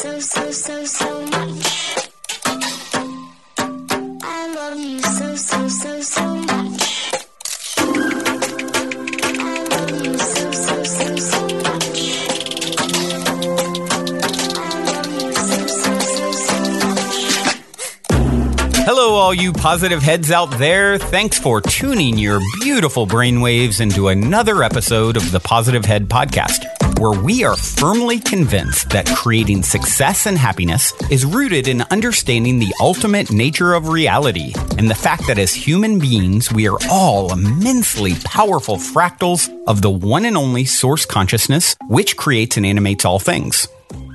so, so, so, so much. I love you so, so, so, so much. Hello, all you positive heads out there. Thanks for tuning your beautiful brainwaves into another episode of the Positive Head Podcast, where we are firmly convinced that creating success and happiness is rooted in understanding the ultimate nature of reality and the fact that as human beings, we are all immensely powerful fractals of the one and only source consciousness, which creates and animates all things.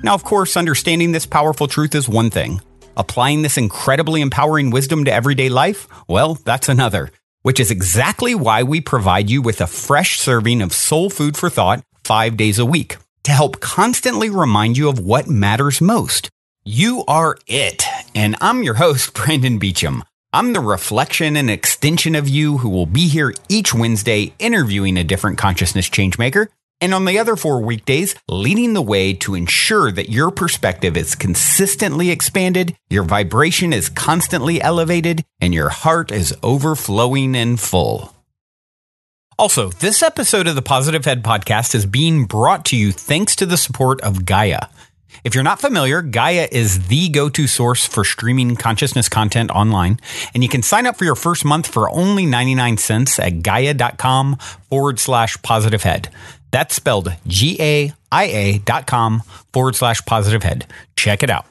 Now, of course, understanding this powerful truth is one thing. Applying this incredibly empowering wisdom to everyday life? Well, that's another, which is exactly why we provide you with a fresh serving of soul food for thought five days a week to help constantly remind you of what matters most. You are it. And I'm your host, Brandon Beachum. I'm the reflection and extension of you who will be here each Wednesday interviewing a different consciousness changemaker and on the other four weekdays, leading the way to ensure that your perspective is consistently expanded, your vibration is constantly elevated, and your heart is overflowing and full. Also, this episode of the Positive Head podcast is being brought to you thanks to the support of Gaia. If you're not familiar, Gaia is the go to source for streaming consciousness content online, and you can sign up for your first month for only 99 cents at gaia.com forward slash positive head. That's spelled G A I A dot com forward slash positive head. Check it out.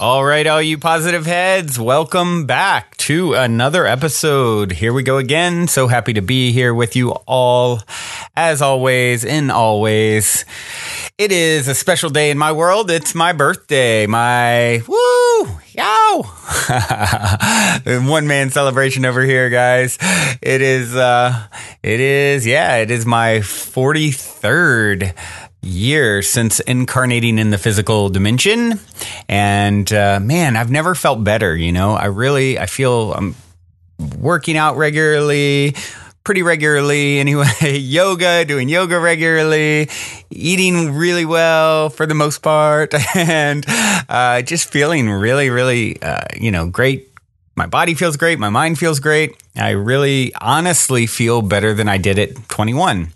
All right, all you positive heads, welcome back to another episode. Here we go again. So happy to be here with you all. As always, in always, it is a special day in my world. It's my birthday. My woo, yow. One man celebration over here, guys. It is, uh, it is, yeah, it is my 43rd year since incarnating in the physical dimension. And uh, man i've never felt better you know? I really i feel i'm working out regularly pretty regularly anyway. Yoga doing yoga regularly eating really well for the most part. And uh, just feeling really really uh, you know great. My body feels great. My mind feels great. I really honestly feel better than i did at 21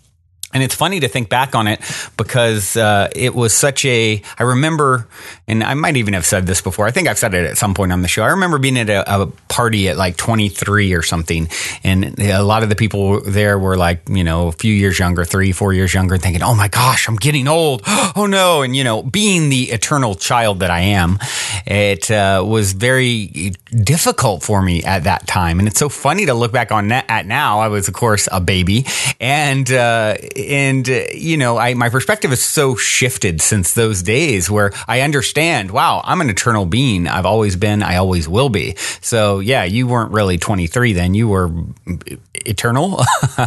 and it's funny to think back on it because uh, it was such a. I remember, and I might even have said this before. I think I've said it at some point on the show. I remember being at a, a party at like 23 or something, and a lot of the people there were like, you know, a few years younger, three, four years younger, thinking, "Oh my gosh, I'm getting old. Oh no!" And you know, being the eternal child that I am, it uh, was very difficult for me at that time, and it's so funny to look back on that at now. I was, of course, a baby, and. Uh, and uh, you know I, my perspective is so shifted since those days where i understand wow i'm an eternal being. I've always been i always will be. So yeah you weren't really 23 then. You were eternal.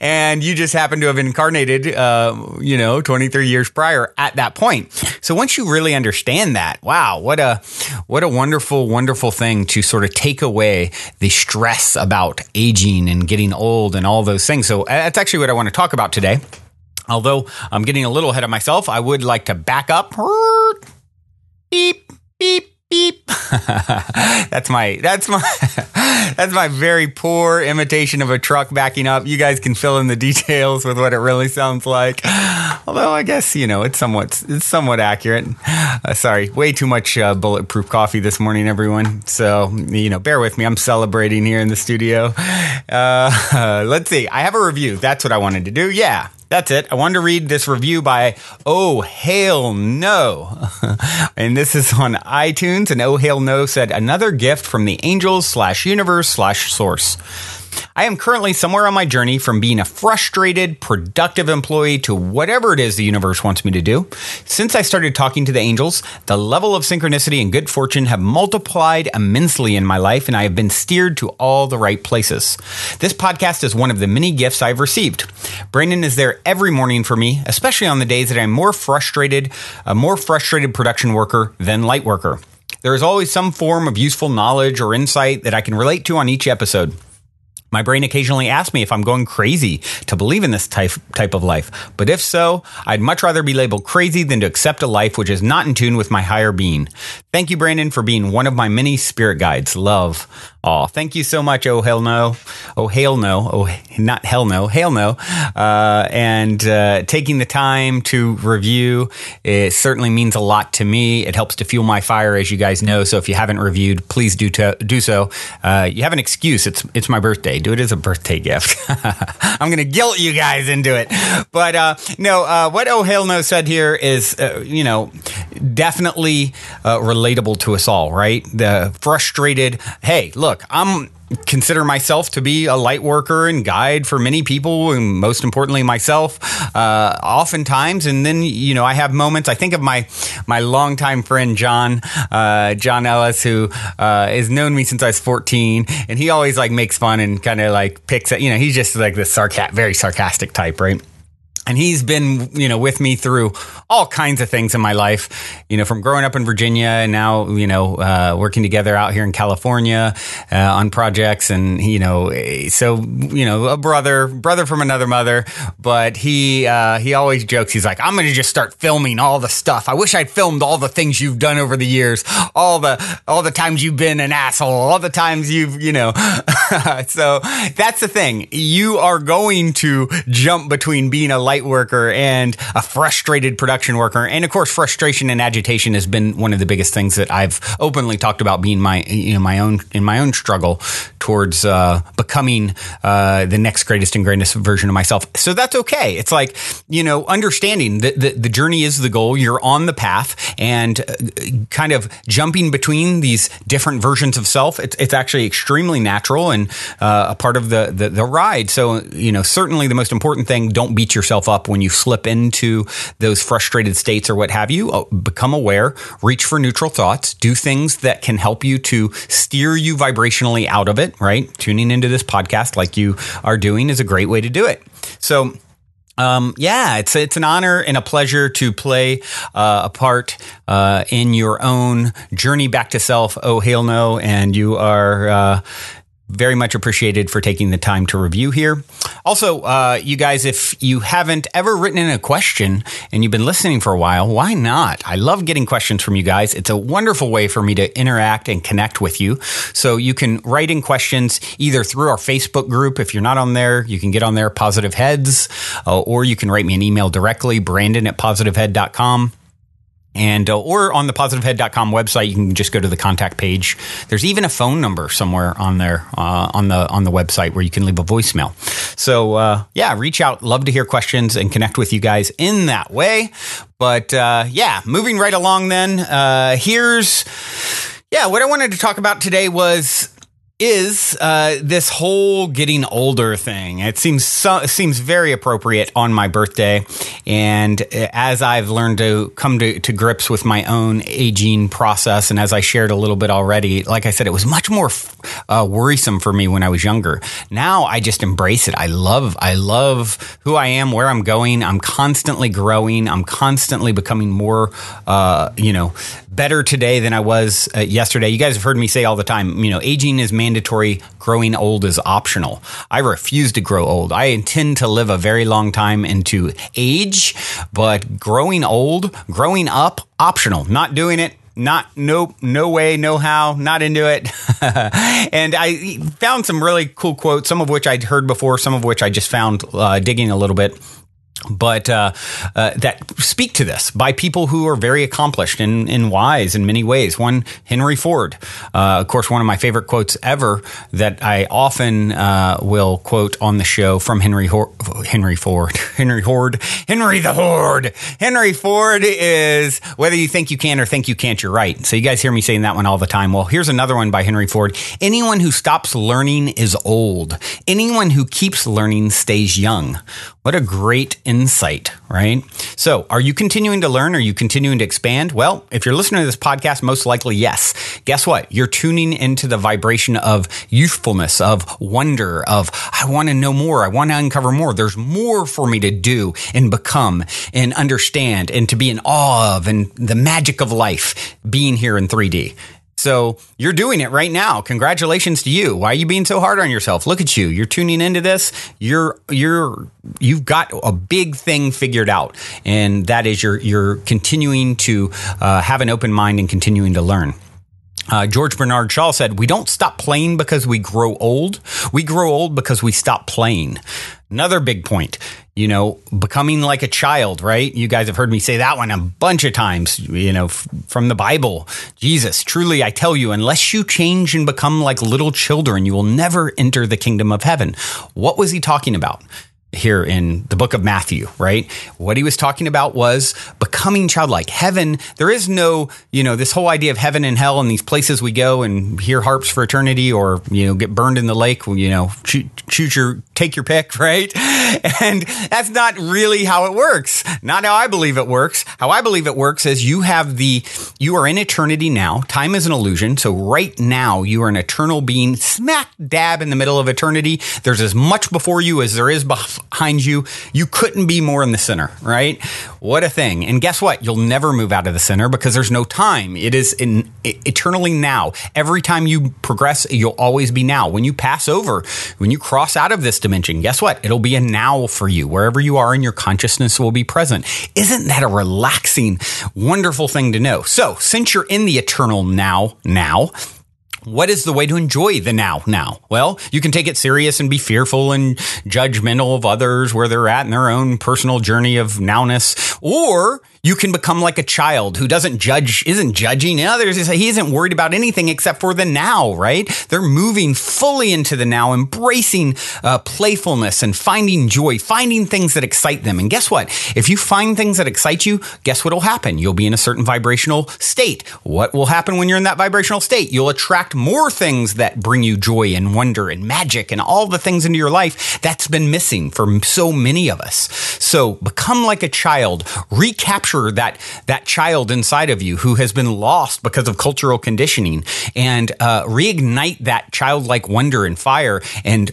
And you just happened to have incarnated uh, you know 23 years prior at that point. So once you really understand that wow what a what a wonderful wonderful thing to sort of take away the stress about aging and getting old and all those things. So uh, that's actually what i want to talk about today Although I'm getting a little ahead of myself, I would like to back up. Beep, beep. that's my that's my that's my very poor imitation of a truck backing up. You guys can fill in the details with what it really sounds like. Although I guess you know it's somewhat it's somewhat accurate. Uh, sorry, way too much uh, bulletproof coffee this morning, everyone. So you know, bear with me. I'm celebrating here in the studio. Uh, let's see. I have a review. That's what I wanted to do. Yeah, that's it. I wanted to read this review by Oh Hail No. and this is on iTunes. And Oh Hail No said, Another gift from the angels slash universe slash source. I am currently somewhere on my journey from being a frustrated, productive employee to whatever it is the universe wants me to do. Since I started talking to the angels, the level of synchronicity and good fortune have multiplied immensely in my life, and I have been steered to all the right places. This podcast is one of the many gifts I've received. Brandon is there every morning for me, especially on the days that I'm more frustrated, a more frustrated production worker than light worker. There is always some form of useful knowledge or insight that I can relate to on each episode. My brain occasionally asks me if I'm going crazy to believe in this type, type of life. But if so, I'd much rather be labeled crazy than to accept a life which is not in tune with my higher being. Thank you, Brandon, for being one of my many spirit guides. Love. Aw, thank you so much. Oh, hell no. Oh, hail no. Oh, not hell no. Hail no. Uh, and uh, taking the time to review, it certainly means a lot to me. It helps to fuel my fire, as you guys know. So if you haven't reviewed, please do to, do so. Uh, you have an excuse. It's it's my birthday. Do it as a birthday gift. I'm going to guilt you guys into it. But uh, no, uh, what Oh Hell No said here is, uh, you know, definitely uh, relatable to us all, right? The frustrated, hey, look, I'm consider myself to be a light worker and guide for many people and most importantly myself uh, oftentimes. And then you know i have moments i think of my my longtime friend john uh, john ellis who uh, has known me since i was 14 and he always like makes fun and kind of like picks you know he's just like this sarcastic very sarcastic type right and he's been you know with me through all kinds of things in my life you know from growing up in virginia and now you know uh, working together out here in california uh, on projects and you know eh, so you know a brother brother from another mother. But he uh, he always jokes he's like i'm gonna just start filming all the stuff. I wish i'd filmed all the things you've done over the years all the all the times you've been an asshole all the times you've you know. So that's the thing. You are going to jump between being a light worker and a frustrated production worker. And of course, frustration and agitation has been one of the biggest things that I've openly talked about being my, you know, my own, in my own struggle towards uh, becoming uh, the next greatest and greatest version of myself. So that's okay. It's like, you know, understanding that the, the journey is the goal. You're on the path and uh, kind of jumping between these different versions of self. It's, it's actually extremely natural and uh, a part of the, the, the ride. So, you know, certainly the most important thing, don't beat yourself up when you slip into those frustrated states or what have you. Uh, Become aware, reach for neutral thoughts, do things that can help you to steer you vibrationally out of it, right? Tuning into this podcast like you are doing is a great way to do it. So, um, yeah, it's it's an honor and a pleasure to play uh, a part uh, in your own journey back to self. Oh, hail no! And you are uh, very much appreciated for taking the time to review here. Also, uh, you guys, if you haven't ever written in a question and you've been listening for a while, why not? I love getting questions from you guys. It's a wonderful way for me to interact and connect with you. So you can write in questions either through our Facebook group. If you're not on there, you can get on there, Positive Heads, uh, or you can write me an email directly, brandon at positivehead.com. And uh, or on the positivehead.com website, you can just go to the contact page. There's even a phone number somewhere on there uh, on the on the website where you can leave a voicemail. So uh, yeah, reach out. Love to hear questions and connect with you guys in that way. But uh, yeah, moving right along. Then uh, here's yeah, what I wanted to talk about today was is uh, this whole getting older thing. It seems so, seems very appropriate on my birthday, and as I've learned to come to, to grips with my own aging process, and as I shared a little bit already, like I said, it was much more uh, worrisome for me when I was younger. Now I just embrace it. I love I love who I am, where I'm going. I'm constantly growing. I'm constantly becoming more, uh, you know, better today than I was uh, yesterday. You guys have heard me say all the time, you know, aging is mandatory, growing old is optional. I refuse to grow old. I intend to live a very long time into age, but growing old, growing up, optional. Not doing it, not nope no way no how not into it and i found some really cool quotes some of which i'd heard before some of which i just found uh, digging a little bit but uh, uh, that speak to this by people who are very accomplished and, and wise in many ways. One, Henry Ford, uh, of course, one of my favorite quotes ever that I often uh, will quote on the show from Henry Hor- Henry Ford, Henry Horde, Henry the Horde. Henry Ford is whether you think you can or think you can't, you're right. So you guys hear me saying that one all the time. Well, here's another one by Henry Ford. Anyone who stops learning is old. Anyone who keeps learning stays young. What a great insight, right? So, are you continuing to learn? Are you continuing to expand? Well, if you're listening to this podcast, most likely yes. Guess what? You're tuning into the vibration of youthfulness, of wonder, of I want to know more. I want to uncover more. There's more for me to do and become and understand and to be in awe of and the magic of life being here in 3D. So you're doing it right now. Congratulations to you. Why are you being so hard on yourself? Look at you. You're tuning into this. You're you're you've got a big thing figured out, and that is you're you're continuing to uh, have an open mind and continuing to learn. Uh, George Bernard Shaw said, We don't stop playing because we grow old. We grow old because we stop playing. Another big point, you know, becoming like a child, right? You guys have heard me say that one a bunch of times, you know, f- from the Bible. Jesus, truly, I tell you, unless you change and become like little children, you will never enter the kingdom of heaven. What was he talking about? Here in the book of Matthew, right? What he was talking about was becoming childlike. Heaven, there is no, you know, this whole idea of heaven and hell and these places we go and hear harps for eternity or, you know, get burned in the lake, you know, choose, choose your, take your pick, right? And that's not really how it works. Not how I believe it works. How I believe it works is you have the, you are in eternity now. Time is an illusion. So right now you are an eternal being smack dab in the middle of eternity. There's as much before you as there is behind you. You couldn't be more in the center, right? What a thing. And guess what? You'll never move out of the center because there's no time. It is in, eternally now. Every time you progress, you'll always be now. When you pass over, when you cross out of this dimension, guess what? It'll be a now for you. Wherever you are in your consciousness will be present. Isn't that a relaxing, wonderful thing to know? So, since you're in the eternal now, now, what is the way to enjoy the now now? Well, you can take it serious and be fearful and judgmental of others where they're at in their own personal journey of nowness, or you can become like a child who doesn't judge, isn't judging others. He isn't worried about anything except for the now, right? They're moving fully into the now, embracing uh, playfulness and finding joy, finding things that excite them. And guess what? If you find things that excite you, guess what will happen? You'll be in a certain vibrational state. What will happen when you're in that vibrational state? You'll attract more things that bring you joy and wonder and magic and all the things into your life that's been missing for so many of us. So become like a child, recapture that that child inside of you who has been lost because of cultural conditioning, and uh, reignite that childlike wonder and fire and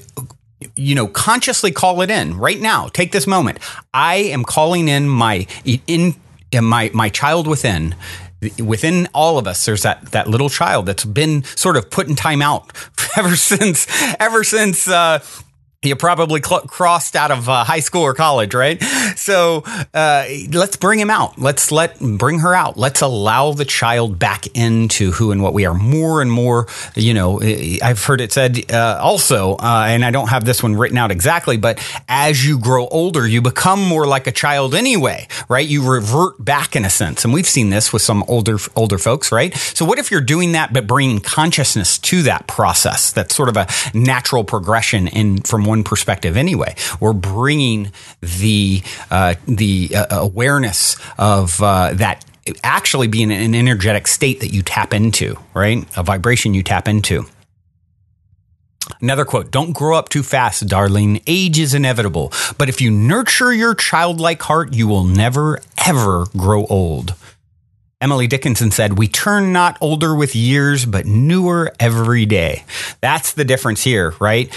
you know consciously call it in right now. Take this moment. I am calling in my in my my child within within all of us. There's that that little child that's been sort of put in time out ever since ever since uh, you probably cl- crossed out of uh, high school or college, right? So uh, let's bring him out. Let's let bring her out. Let's allow the child back into who and what we are. More and more, you know, I've heard it said uh, also, uh, and I don't have this one written out exactly, but as you grow older, you become more like a child anyway, right? You revert back in a sense, and we've seen this with some older older folks, right? So what if you're doing that, but bringing consciousness to that process? That's sort of a natural progression in from one perspective anyway. We're bringing the uh, the uh, awareness of uh, that actually being an energetic state that you tap into, right? A vibration you tap into. Another quote Don't grow up too fast, darling. Age is inevitable. But if you nurture your childlike heart, you will never, ever grow old. Emily Dickinson said, We turn not older with years, but newer every day. That's the difference here, right?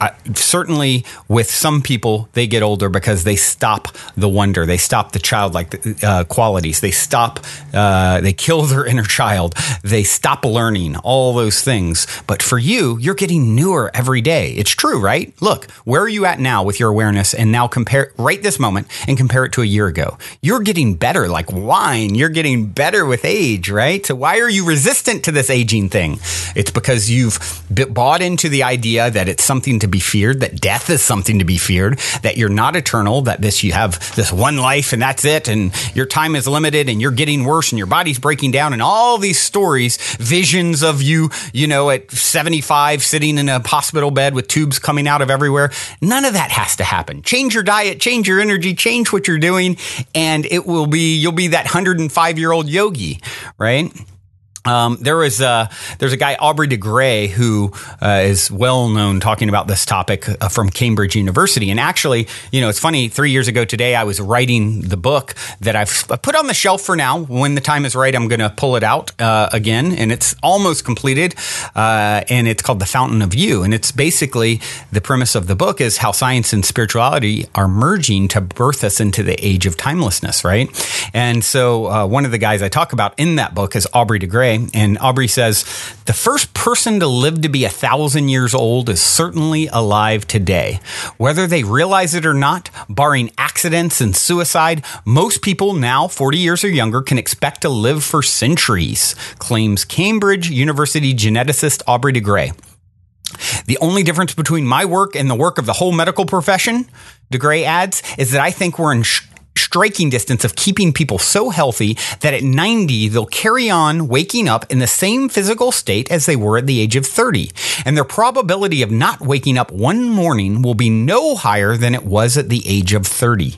Uh, certainly, with some people, they get older because they stop the wonder, they stop the childlike uh, qualities, they stop, uh, they kill their inner child, they stop learning, all those things. But for you, you're getting newer every day. It's true, right? Look, where are you at now with your awareness? And now compare right this moment and compare it to a year ago. You're getting better like wine. You're getting better better with age, right? So why are you resistant to this aging thing? It's because you've bought into the idea that it's something to be feared, that death is something to be feared, that you're not eternal, that this you have this one life and that's it, and your time is limited, and you're getting worse, and your body's breaking down, and all these stories, visions of you, you know, at 75 sitting in a hospital bed with tubes coming out of everywhere. None of that has to happen. Change your diet, change your energy, change what you're doing, and it will be you'll be that 105 year old yogi, right? Um, there was a, there's a guy Aubrey de Grey who uh, is well known talking about this topic uh, from Cambridge University, and actually, you know, it's funny. Three years ago today, I was writing the book that I've put on the shelf for now. When the time is right, I'm going to pull it out uh, again, and it's almost completed. Uh, and it's called The Fountain of You, and it's basically the premise of the book is how science and spirituality are merging to birth us into the age of timelessness, right? And so, uh, one of the guys I talk about in that book is Aubrey de Grey And Aubrey says the first person to live to be a thousand years old is certainly alive today, whether they realize it or not. Barring accidents and suicide, most people now 40 years or younger can expect to live for centuries, claims Cambridge University geneticist Aubrey de Grey. The only difference between my work and the work of the whole medical profession, de Grey adds, is that I think we're in sh- striking distance of keeping people so healthy that at 90 they'll carry on waking up in the same physical state as they were at the age of 30 and their probability of not waking up one morning will be no higher than it was at the age of 30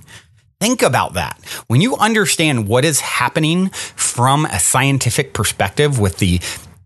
Think about that. When you understand what is happening from a scientific perspective with the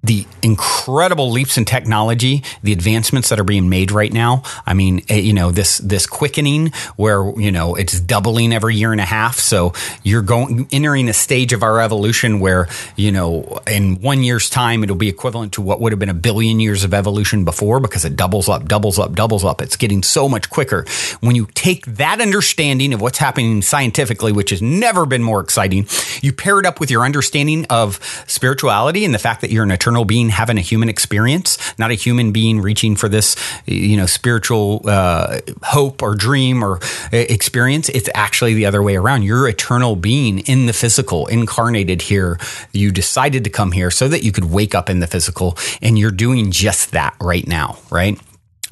the incredible leaps in technology, the advancements that are being made right now. I mean, eh, you know, this this quickening where you know it's doubling every year and a half. So you're going entering a stage of our evolution where you know in one year's time it'll be equivalent to what would have been a billion years of evolution before because it doubles up, doubles up, doubles up. It's getting so much quicker. When you take that understanding of what's happening scientifically, which has never been more exciting, you pair it up with your understanding of spirituality and the fact that you're an eternal being having a human experience, not a human being reaching for this, you know, spiritual uh, hope or dream or uh, experience. It's actually the other way around. You're eternal being in the physical, incarnated here. You decided to come here so that you could wake up in the physical, and you're doing just that right now, right?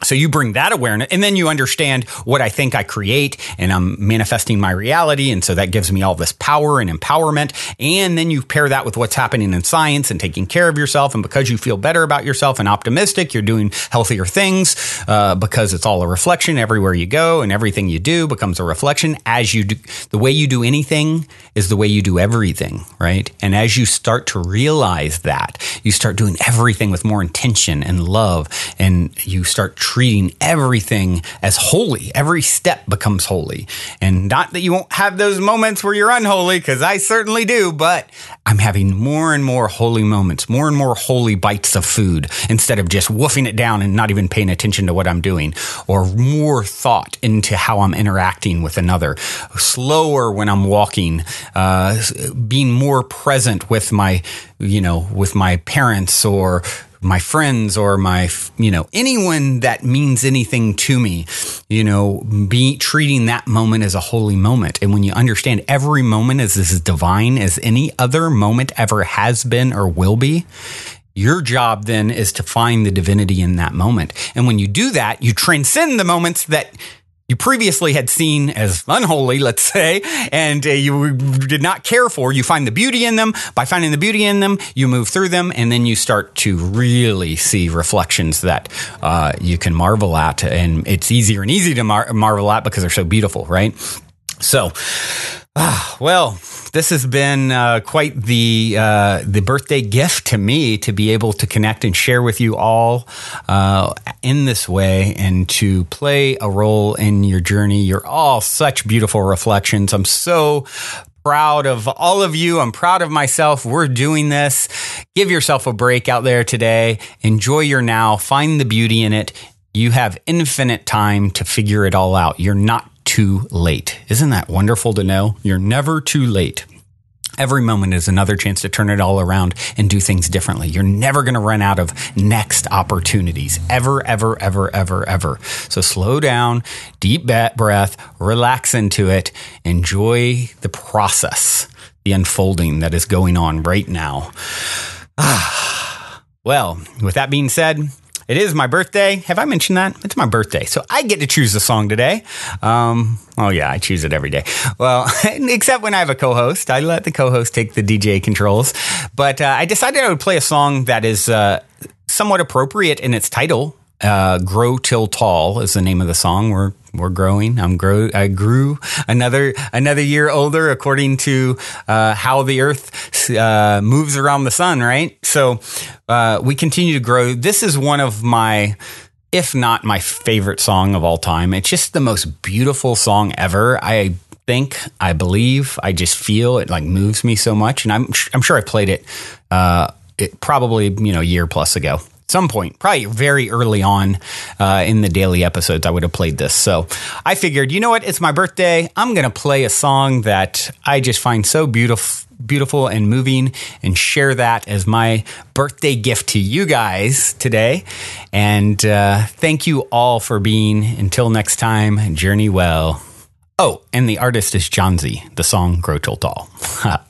So you bring that awareness and then you understand what I think I create and I'm manifesting my reality. And so that gives me all this power and empowerment. And then you pair that with what's happening in science and taking care of yourself. And because you feel better about yourself and optimistic, you're doing healthier things uh, because it's all a reflection everywhere you go and everything you do becomes a reflection as you do. The way you do anything is the way you do everything, right? And as you start to realize that, you start doing everything with more intention and love and you start treating everything as holy. Every step becomes holy. And not that you won't have those moments where you're unholy, because I certainly do, but I'm having more and more holy moments, more and more holy bites of food instead of just woofing it down and not even paying attention to what I'm doing, or more thought into how I'm interacting with another, slower when I'm walking, uh, being more present with my, you know, with my parents or my friends or my, you know, anyone that means anything to me, you know, be treating that moment as a holy moment. And when you understand every moment is as divine as any other moment ever has been or will be, your job then is to find the divinity in that moment. And when you do that, you transcend the moments that you previously had seen as unholy, let's say, and uh, you did not care for. You find the beauty in them. By finding the beauty in them, you move through them, and then you start to really see reflections that uh, you can marvel at. And it's easier and easy to mar- marvel at because they're so beautiful, right? So, ah, well, this has been uh, quite the uh, the birthday gift to me to be able to connect and share with you all uh, in this way and to play a role in your journey. You're all such beautiful reflections. I'm so proud of all of you. I'm proud of myself. We're doing this. Give yourself a break out there today. Enjoy your now. Find the beauty in it. You have infinite time to figure it all out. You're not too late. Isn't that wonderful to know? You're never too late. Every moment is another chance to turn it all around and do things differently. You're never going to run out of next opportunities. Ever, ever, ever, ever, ever. So slow down, deep breath, relax into it, enjoy the process, the unfolding that is going on right now. Ah. Well, with that being said, it is my birthday. Have I mentioned that? It's my birthday. So I get to choose the song today. Um, oh, yeah, I choose it every day. Well, except when I have a co host, I let the co host take the DJ controls. But uh, I decided I would play a song that is uh, somewhat appropriate in its title. Uh, "Grow Till Tall" is the name of the song. We're we're growing. I'm grow. I grew another another year older, according to uh, how the Earth uh, moves around the sun. Right. So uh, we continue to grow. This is one of my if not my favorite song of all time. It's just the most beautiful song ever. I think, I believe, I just feel it like moves me so much, and I'm I'm sure I played it, uh, it probably you know a year plus ago. Some point, probably very early on uh, in the daily episodes, I would have played this. So I figured, you know what? It's my birthday. I'm going to play a song that I just find so beautiful. Beautiful and moving, and share that as my birthday gift to you guys today. And uh, thank you all for being. Until next time, journey well. Oh, and the artist is Jónsi. The song "Grow Till Tall."